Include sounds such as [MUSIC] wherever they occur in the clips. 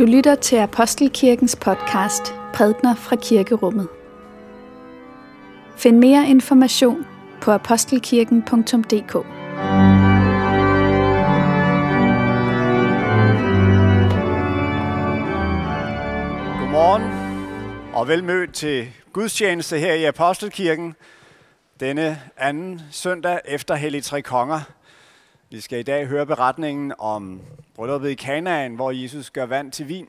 Du lytter til Apostelkirkens podcast Prædner fra Kirkerummet. Find mere information på apostelkirken.dk Godmorgen og velmødt til gudstjeneste her i Apostelkirken denne anden søndag efter Hellig Tre Konger. Vi skal i dag høre beretningen om brylluppet i Kanaan, hvor Jesus gør vand til vin.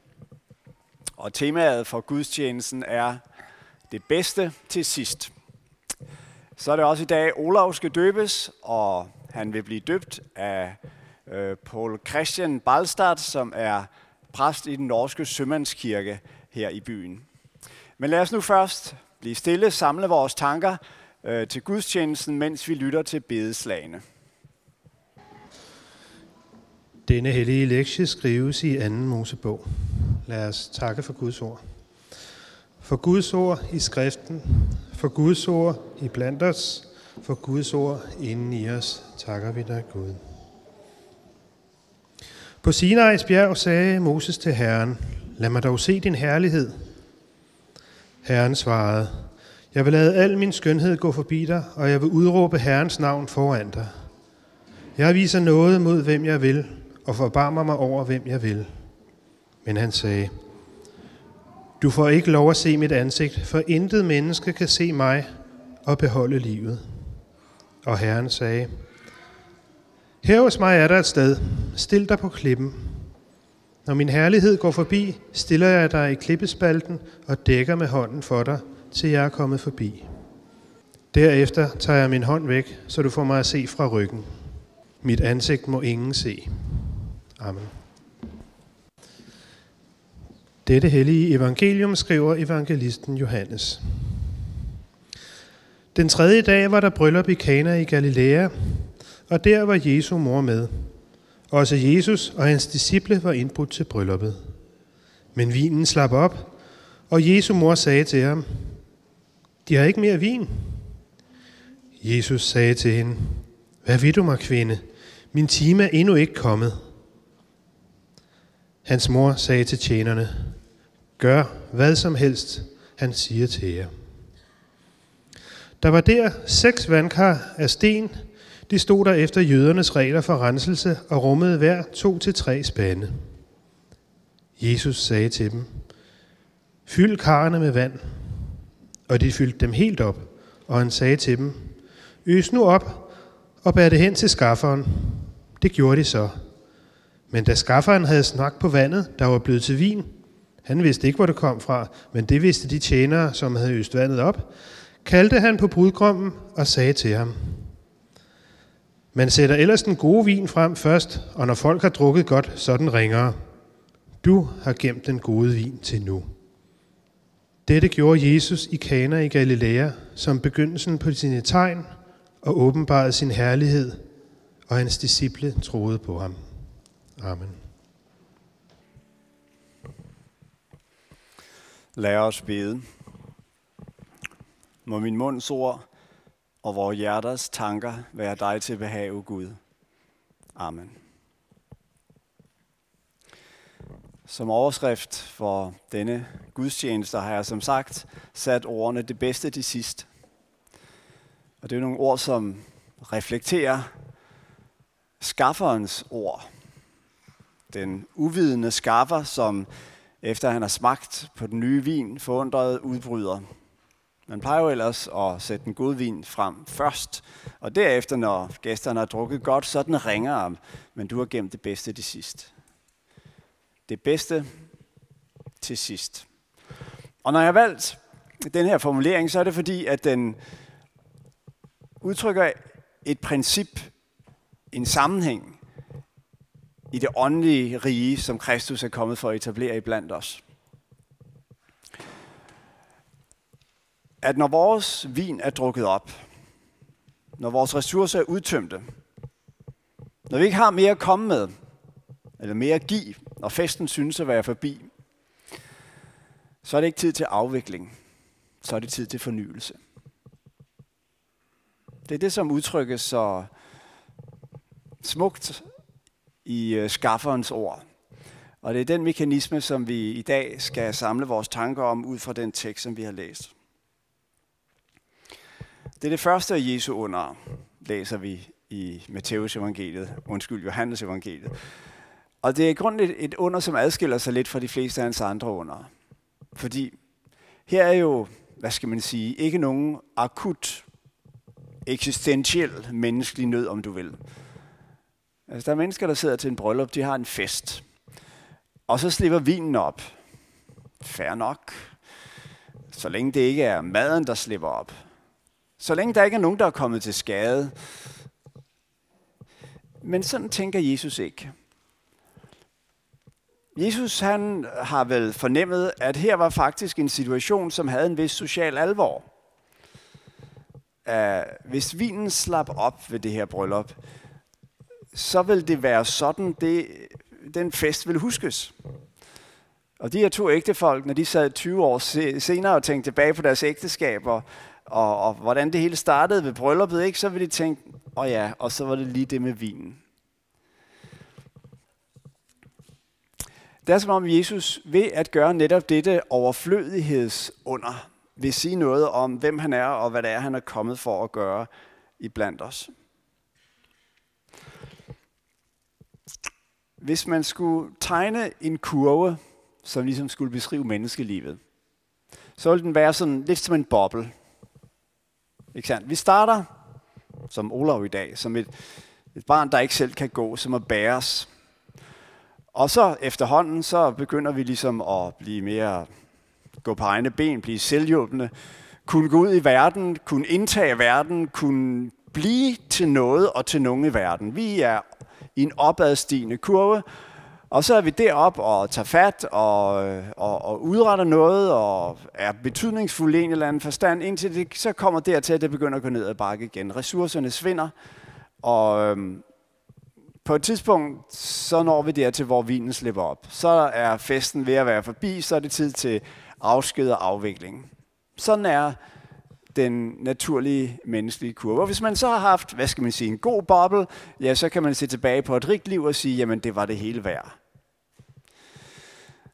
Og temaet for gudstjenesten er det bedste til sidst. Så er det også i dag, Olav skal døbes, og han vil blive døbt af øh, Paul Christian Balstad, som er præst i den norske sømandskirke her i byen. Men lad os nu først blive stille, samle vores tanker øh, til gudstjenesten, mens vi lytter til bedeslagene. Denne hellige lektie skrives i 2. Mosebog. Lad os takke for Guds ord. For Guds ord i skriften, for Guds ord i blandt os, for Guds ord inden i os, takker vi dig Gud. På Sinai's bjerg sagde Moses til Herren, lad mig dog se din herlighed. Herren svarede, jeg vil lade al min skønhed gå forbi dig, og jeg vil udråbe Herrens navn foran dig. Jeg viser noget mod, hvem jeg vil, og forbarmer mig over, hvem jeg vil. Men han sagde, du får ikke lov at se mit ansigt, for intet menneske kan se mig og beholde livet. Og Herren sagde, her hos mig er der et sted. Stil dig på klippen. Når min herlighed går forbi, stiller jeg dig i klippespalten og dækker med hånden for dig, til jeg er kommet forbi. Derefter tager jeg min hånd væk, så du får mig at se fra ryggen. Mit ansigt må ingen se. Amen. Dette hellige evangelium skriver evangelisten Johannes. Den tredje dag var der bryllup i Kana i Galilea, og der var Jesu mor med. Også Jesus og hans disciple var indbudt til brylluppet. Men vinen slap op, og Jesu mor sagde til ham, de har ikke mere vin. Jesus sagde til hende, hvad vil du mig, kvinde? Min time er endnu ikke kommet. Hans mor sagde til tjenerne, gør hvad som helst, han siger til jer. Der var der seks vandkar af sten. De stod der efter jødernes regler for renselse og rummede hver to til tre spande. Jesus sagde til dem, fyld karrene med vand. Og de fyldte dem helt op, og han sagde til dem, øs nu op og bær det hen til skafferen. Det gjorde de så. Men da skafferen havde snak på vandet, der var blevet til vin, han vidste ikke, hvor det kom fra, men det vidste de tjenere, som havde øst vandet op, kaldte han på brudgommen og sagde til ham, man sætter ellers den gode vin frem først, og når folk har drukket godt, så den ringere. Du har gemt den gode vin til nu. Dette gjorde Jesus i Kana i Galilea som begyndelsen på sine tegn og åbenbarede sin herlighed, og hans disciple troede på ham. Amen. Lad os bede. Må min munds ord og vores hjerters tanker være dig til behag, Gud. Amen. Som overskrift for denne gudstjeneste har jeg som sagt sat ordene det bedste til sidst. Og det er nogle ord, som reflekterer skafferens ord. Den uvidende skaffer, som efter han har smagt på den nye vin, forundret udbryder. Man plejer jo ellers at sætte den gode vin frem først, og derefter, når gæsterne har drukket godt, så den ringer om, men du har gemt det bedste til sidst. Det bedste til sidst. Og når jeg har valgt den her formulering, så er det fordi, at den udtrykker et princip, en sammenhæng i det åndelige rige, som Kristus er kommet for at etablere i blandt os. At når vores vin er drukket op, når vores ressourcer er udtømte, når vi ikke har mere at komme med, eller mere at give, når festen synes at være forbi, så er det ikke tid til afvikling. Så er det tid til fornyelse. Det er det, som udtrykkes så smukt i øh, skafferens ord. Og det er den mekanisme, som vi i dag skal samle vores tanker om ud fra den tekst, som vi har læst. Det er det første af Jesu under, læser vi i Matteus evangeliet, undskyld, Johannes evangeliet. Og det er grundet et, under, som adskiller sig lidt fra de fleste af hans andre under. Fordi her er jo, hvad skal man sige, ikke nogen akut, eksistentiel menneskelig nød, om du vil. Altså, der er mennesker, der sidder til en bryllup, de har en fest. Og så slipper vinen op. Fær nok. Så længe det ikke er maden, der slipper op. Så længe der ikke er nogen, der er kommet til skade. Men sådan tænker Jesus ikke. Jesus han har vel fornemmet, at her var faktisk en situation, som havde en vis social alvor. Uh, hvis vinen slap op ved det her bryllup, så vil det være sådan, det, den fest vil huskes. Og de her to ægtefolk, når de sad 20 år senere og tænkte tilbage på deres ægteskaber, og, og hvordan det hele startede ved brylluppet, ikke, så ville de tænke, åh oh ja, og så var det lige det med vinen. Det er som om Jesus ved at gøre netop dette overflødighedsunder, vil sige noget om, hvem han er og hvad det er, han er kommet for at gøre iblandt os. Hvis man skulle tegne en kurve, som ligesom skulle beskrive menneskelivet, så ville den være sådan lidt som en boble. Ikke sandt? Vi starter, som Olav i dag, som et, et barn, der ikke selv kan gå, som at bæres. Og så efterhånden, så begynder vi ligesom at blive mere, gå på egne ben, blive selvhjulpende, kunne gå ud i verden, kunne indtage verden, kunne blive til noget og til nogen i verden. Vi er i en opadstigende kurve, og så er vi derop og tager fat og, og, og udretter noget og er betydningsfulde i en eller anden forstand, indtil det så kommer dertil, at det begynder at gå ned ad bakke igen. Ressourcerne svinder, og øhm, på et tidspunkt, så når vi dertil, hvor vinen slipper op. Så er festen ved at være forbi, så er det tid til afsked og afvikling. Sådan er den naturlige menneskelige kurve. Og hvis man så har haft, hvad skal man sige, en god boble, ja, så kan man se tilbage på et rigt liv og sige, jamen det var det hele værd.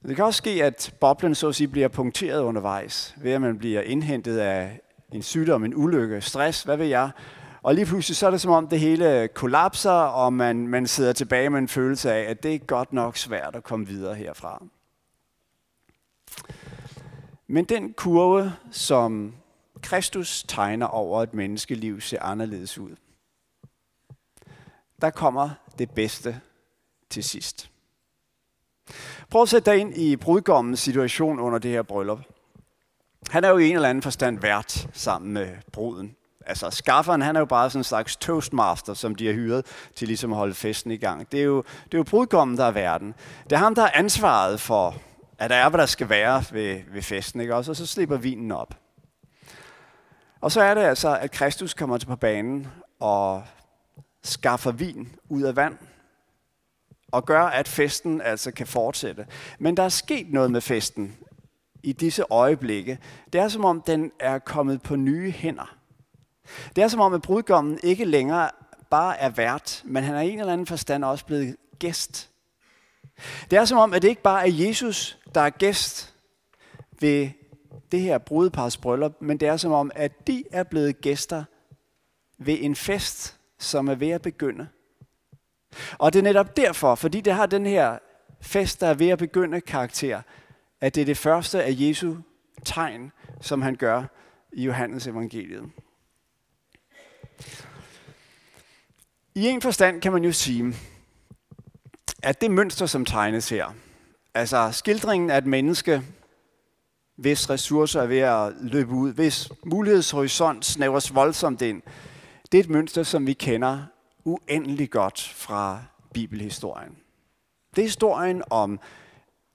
Det kan også ske, at boblen så at sige bliver punkteret undervejs, ved at man bliver indhentet af en sygdom, en ulykke, stress, hvad ved jeg. Og lige pludselig så er det som om det hele kollapser, og man, man sidder tilbage med en følelse af, at det er godt nok svært at komme videre herfra. Men den kurve, som Kristus tegner over et menneskeliv, ser anderledes ud. Der kommer det bedste til sidst. Prøv at sætte dig ind i brudgommens situation under det her bryllup. Han er jo i en eller anden forstand vært sammen med bruden. Altså skafferen, han er jo bare sådan en slags toastmaster, som de har hyret til ligesom at holde festen i gang. Det er jo, det er jo brudgommen, der er verden. Det er ham, der er ansvaret for, at der er, hvad der skal være ved, ved festen. Ikke? Også, og så slipper vinen op. Og så er det altså, at Kristus kommer til på banen og skaffer vin ud af vand og gør, at festen altså kan fortsætte. Men der er sket noget med festen i disse øjeblikke. Det er som om, den er kommet på nye hænder. Det er som om, at brudgommen ikke længere bare er vært, men han er i en eller anden forstand også blevet gæst. Det er som om, at det ikke bare er Jesus, der er gæst ved det her brudepars bryllup, men det er som om, at de er blevet gæster ved en fest, som er ved at begynde. Og det er netop derfor, fordi det har den her fest, der er ved at begynde karakter, at det er det første af Jesu tegn, som han gør i Johannes evangeliet. I en forstand kan man jo sige, at det mønster, som tegnes her, altså skildringen af et menneske, hvis ressourcer er ved at løbe ud, hvis mulighedshorisont snævres voldsomt ind, det er et mønster, som vi kender uendelig godt fra bibelhistorien. Det er historien om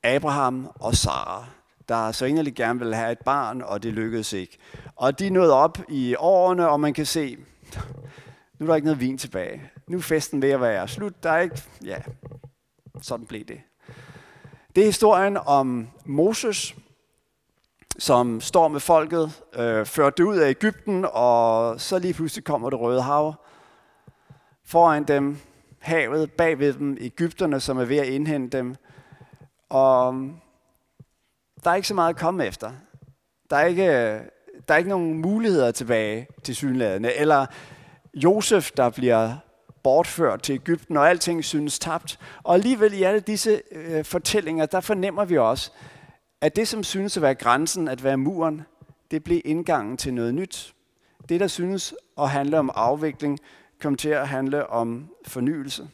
Abraham og Sara, der så egentlig gerne ville have et barn, og det lykkedes ikke. Og de nåede op i årene, og man kan se, [LAUGHS] nu er der ikke noget vin tilbage. Nu er festen ved at være slut. Der er ikke, ja, sådan blev det. Det er historien om Moses, som står med folket, øh, fører det ud af Ægypten, og så lige pludselig kommer det røde hav. Foran dem havet, bagved dem Ægypterne, som er ved at indhente dem. Og um, der er ikke så meget at komme efter. Der er ikke, øh, der er ikke nogen muligheder tilbage til synlædende. Eller Josef, der bliver bortført til Ægypten, og alting synes tabt. Og alligevel i alle disse øh, fortællinger, der fornemmer vi også, at det, som synes at være grænsen, at være muren, det blev indgangen til noget nyt. Det, der synes at handle om afvikling, kom til at handle om fornyelse.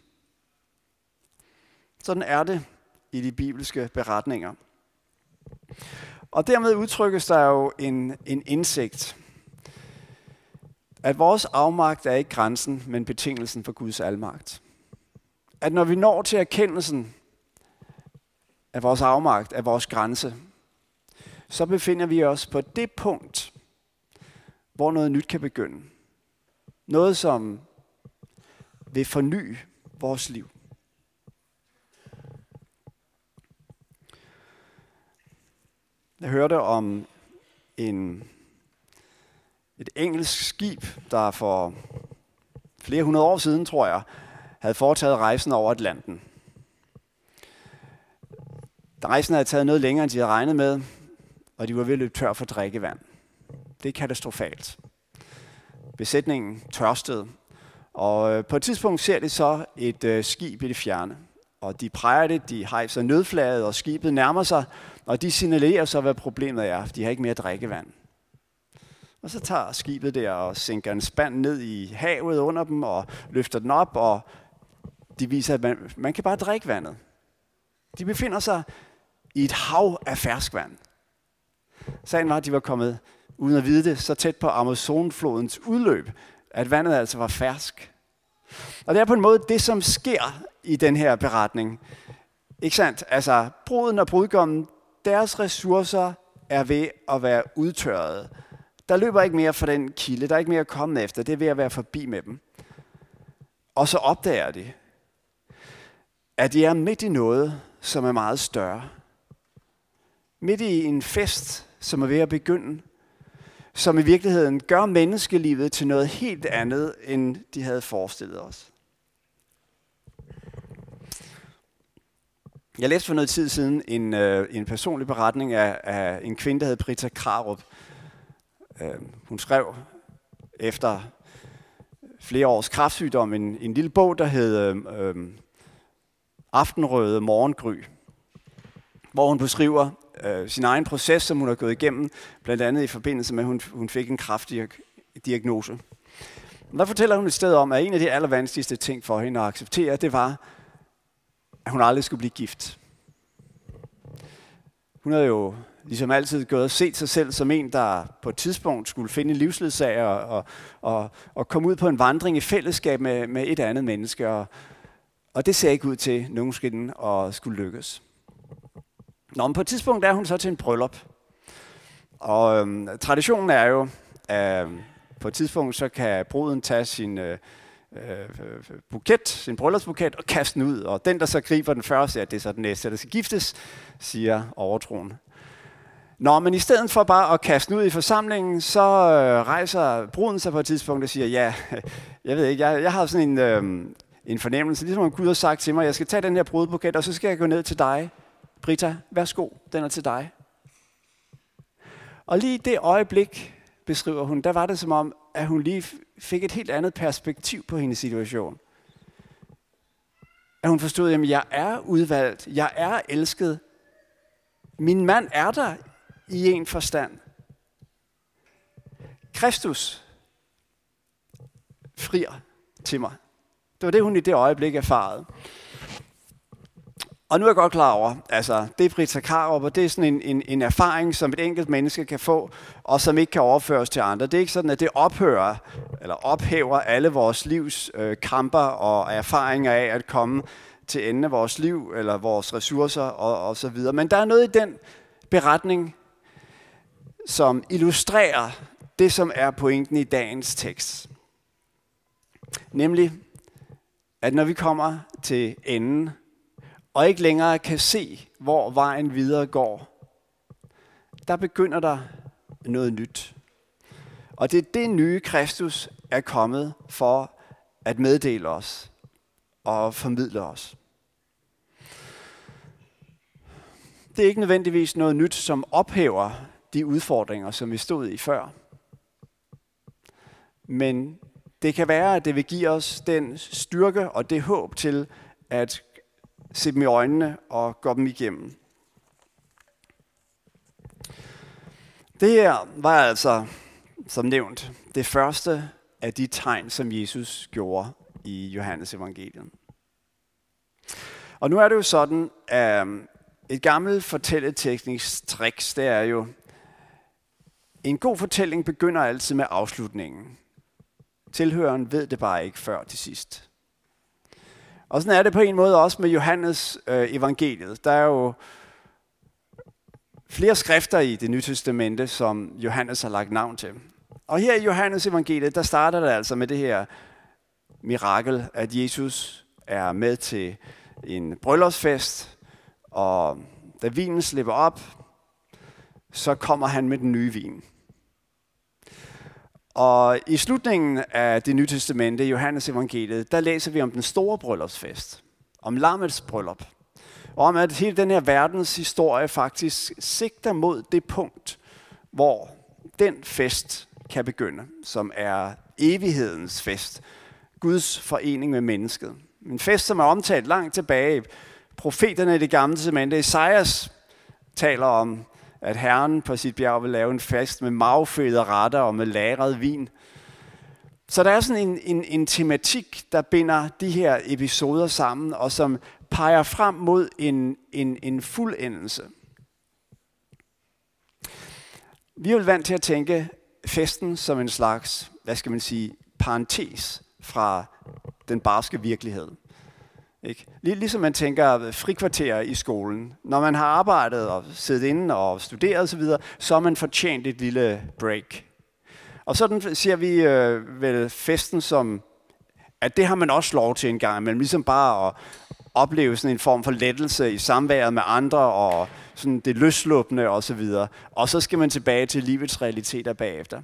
Sådan er det i de bibelske beretninger. Og dermed udtrykkes der jo en, en indsigt, at vores afmagt er ikke grænsen, men betingelsen for Guds almagt. At når vi når til erkendelsen af vores afmagt, af vores grænse, så befinder vi os på det punkt, hvor noget nyt kan begynde. Noget, som vil forny vores liv. Jeg hørte om en, et engelsk skib, der for flere hundrede år siden, tror jeg, havde foretaget rejsen over Atlanten. Rejsen havde taget noget længere, end de havde regnet med, og de var ved at løbe tør for drikkevand. Det er katastrofalt. Besætningen tørstede, og øh, på et tidspunkt ser de så et øh, skib i det fjerne. Og de præger det, de hejser nødflaget, og skibet nærmer sig, og de signalerer så, hvad problemet er. De har ikke mere drikkevand. Og så tager skibet der og sænker en spand ned i havet under dem, og løfter den op, og de viser, at man, man kan bare drikke vandet. De befinder sig i et hav af ferskvand. Sagen var, at de var kommet, uden at vide det, så tæt på Amazonflodens udløb, at vandet altså var fersk. Og det er på en måde det, som sker i den her beretning. Ikke sandt? Altså, bruden og brudgommen, deres ressourcer er ved at være udtørret. Der løber ikke mere for den kilde, der er ikke mere at komme efter, det er ved at være forbi med dem. Og så opdager de, at de er midt i noget, som er meget større. Midt i en fest, som er ved at begynde, som i virkeligheden gør menneskelivet til noget helt andet, end de havde forestillet os. Jeg læste for noget tid siden en, øh, en personlig beretning af, af en kvinde, der hed Britta Krarup. Øh, hun skrev efter flere års kraftsygdom en, en lille bog, der hed øh, øh, Aftenrøde Morgengry, hvor hun beskriver øh, sin egen proces, som hun har gået igennem, blandt andet i forbindelse med, at hun, hun fik en kraftig diagnose. Der fortæller hun et sted om, at en af de allervanskeligste ting for hende at acceptere, det var, at hun aldrig skulle blive gift. Hun havde jo ligesom altid gået og set sig selv som en, der på et tidspunkt skulle finde en livsledsager og, og, og komme ud på en vandring i fællesskab med, med et andet menneske. Og, og det ser ikke ud til nogensinde at skulle lykkes. Nå, men på et tidspunkt er hun så til en bryllup. Og øhm, traditionen er jo, at øhm, på et tidspunkt så kan bruden tage sin øh, øh, buket, sin bryllupsbuket, og kaste den ud. Og den, der så griber den første, at det er så den næste, der skal giftes, siger overtroen. Nå, men i stedet for bare at kaste den ud i forsamlingen, så øh, rejser bruden sig på et tidspunkt og siger, ja, [LAUGHS] jeg ved ikke, jeg, jeg har sådan en, øh, en fornemmelse, ligesom om Gud har sagt til mig, jeg skal tage den her brudbuket, og så skal jeg gå ned til dig Rita, værsgo, den er til dig. Og lige i det øjeblik, beskriver hun, der var det som om, at hun lige fik et helt andet perspektiv på hendes situation. At hun forstod, at jeg er udvalgt, jeg er elsket. Min mand er der i en forstand. Kristus frier til mig. Det var det, hun i det øjeblik erfarede. Og nu er jeg godt klar over, altså det Britta Karup, og det er sådan en, en, en erfaring, som et enkelt menneske kan få, og som ikke kan overføres til andre. Det er ikke sådan, at det ophører, eller ophæver alle vores livs øh, kamper og erfaringer af at komme til enden af vores liv, eller vores ressourcer og, og så videre. Men der er noget i den beretning, som illustrerer det, som er pointen i dagens tekst. Nemlig, at når vi kommer til enden og ikke længere kan se, hvor vejen videre går, der begynder der noget nyt. Og det er det nye, Kristus er kommet for at meddele os og formidle os. det er ikke nødvendigvis noget nyt, som ophæver de udfordringer, som vi stod i før. Men det kan være, at det vil give os den styrke og det håb til at se dem i øjnene og gå dem igennem. Det her var altså, som nævnt, det første af de tegn, som Jesus gjorde i Johannes evangeliet. Og nu er det jo sådan, at øh, et gammelt fortælleteknisk trick, det er jo, en god fortælling begynder altid med afslutningen. Tilhøreren ved det bare ikke før til sidst. Og sådan er det på en måde også med Johannes øh, evangeliet. Der er jo flere skrifter i det nye testamente, som Johannes har lagt navn til. Og her i Johannes evangeliet, der starter det altså med det her mirakel, at Jesus er med til en bryllupsfest, og da vinen slipper op, så kommer han med den nye vin. Og i slutningen af det nye testamente, Johannes evangeliet, der læser vi om den store bryllupsfest. Om lammets bryllup. Og om at hele den her verdens historie faktisk sigter mod det punkt, hvor den fest kan begynde, som er evighedens fest. Guds forening med mennesket. En fest, som er omtalt langt tilbage. Profeterne i det gamle testamente, Esajas taler om at Herren på sit bjerg vil lave en fest med magfødte retter og med lagret vin. Så der er sådan en, en, en tematik, der binder de her episoder sammen, og som peger frem mod en, en, en fuldendelse. Vi er jo vant til at tænke festen som en slags, hvad skal man sige, parentes fra den barske virkelighed. Ikke? Ligesom man tænker øh, frikvarter i skolen. Når man har arbejdet og siddet inde og studeret osv., så har man fortjent et lille break. Og sådan ser vi øh, vel festen som, at det har man også lov til en gang, men ligesom bare at opleve sådan en form for lettelse i samværet med andre og sådan det løsluppende og så videre. Og så skal man tilbage til livets realiteter bagefter.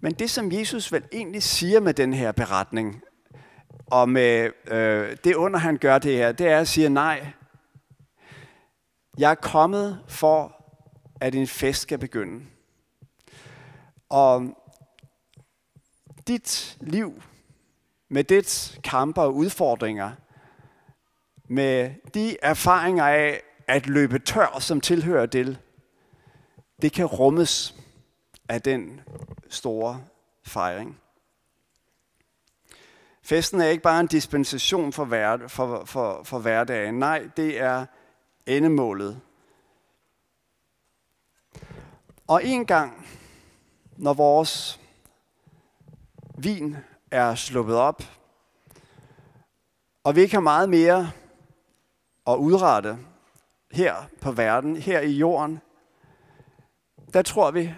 Men det, som Jesus vel egentlig siger med den her beretning, og med øh, det under, han gør det her, det er at sige, nej, jeg er kommet for, at en fest skal begynde. Og dit liv, med dit kampe og udfordringer, med de erfaringer af at løbe tør, som tilhører det, det kan rummes af den store fejring. Festen er ikke bare en dispensation for, hver, for, for, for hverdagen. Nej, det er endemålet. Og en gang, når vores vin er sluppet op, og vi ikke har meget mere at udrette her på verden, her i jorden, der tror vi,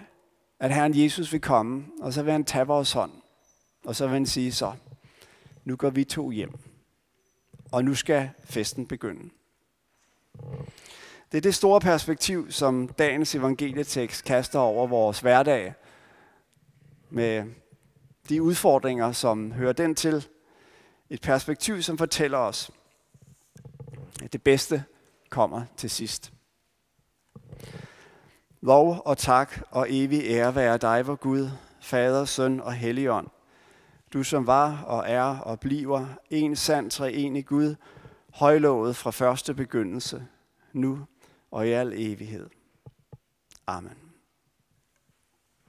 at Herren Jesus vil komme, og så vil han tage vores hånd, og så vil han sige så, nu går vi to hjem. Og nu skal festen begynde. Det er det store perspektiv, som dagens evangelietekst kaster over vores hverdag. Med de udfordringer, som hører den til. Et perspektiv, som fortæller os, at det bedste kommer til sidst. Lov og tak og evig ære være dig, vor Gud, Fader, Søn og Helligånd, du som var og er og bliver en sand treenig Gud, højlovet fra første begyndelse, nu og i al evighed. Amen.